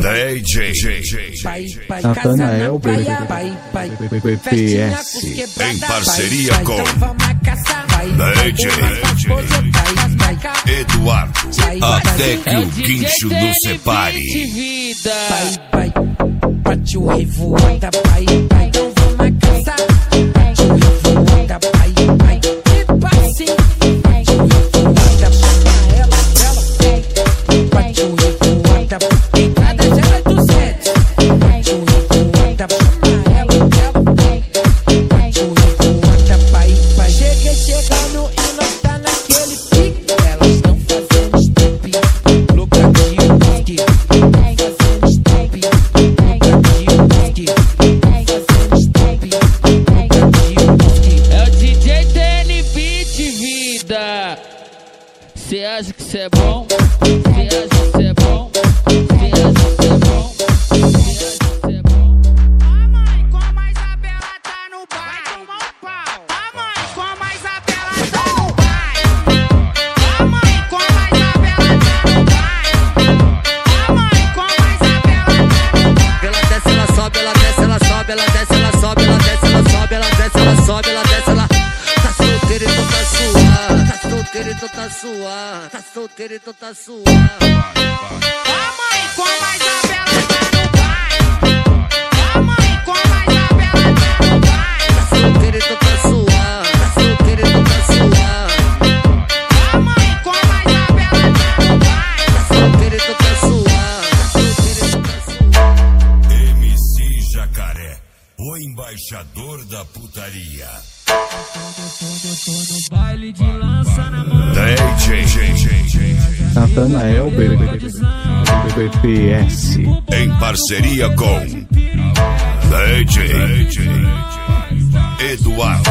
DJ Natanael BPS em parceria com DJ Eduardo até que o guincho nos separe. Pai, pai, bate o revoada, pai, pai, então tá tá solteira então tá suave. A mãe com mais a bela tá no baile. A mãe com mais a bela tá no baile. Tá solteira então tá suave, tá solteira então tá suave, A mãe com mais a bela tá no baile. tá solteira então tá suave, tá solteira então tá suave. MC Jacaré, o embaixador da putaria. Baile de lança na mão. DJ Natanael BPS em parceria com DJ Eduardo.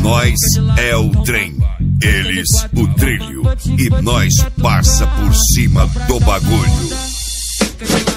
Nós é o trem, eles o trilho e nós passa por cima do bagulho.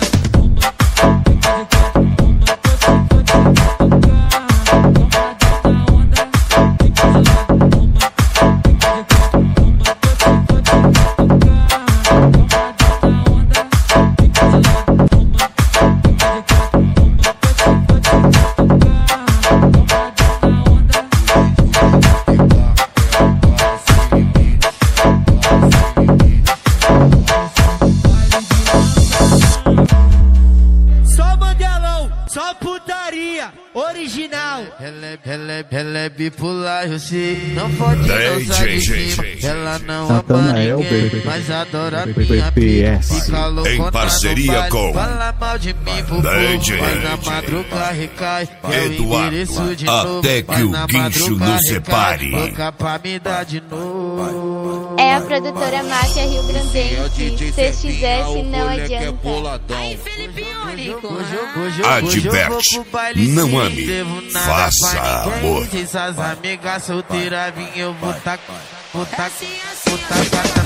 Original. Ela é, ela é, ela é bipolar, eu sei. Não pode de cima. Ela não ama ninguém, mas adora minha pica. Fica loucona Em parceria no baile, com Fala mal de mim pro DJ, povo, mas na madruga recai. É Eduardo, até novo, que o na guincho madruga nos separe. Pra me dar de novo. É a produtora Máfia Rio Grandense. Se fizesse, não adianta. Baile não ame, faça amor. Se essas amigas solteiras vir, eu vou tacar, vou tacar, vou tacar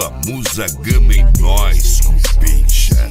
a mão. Tua musa gama em nós, cupincha.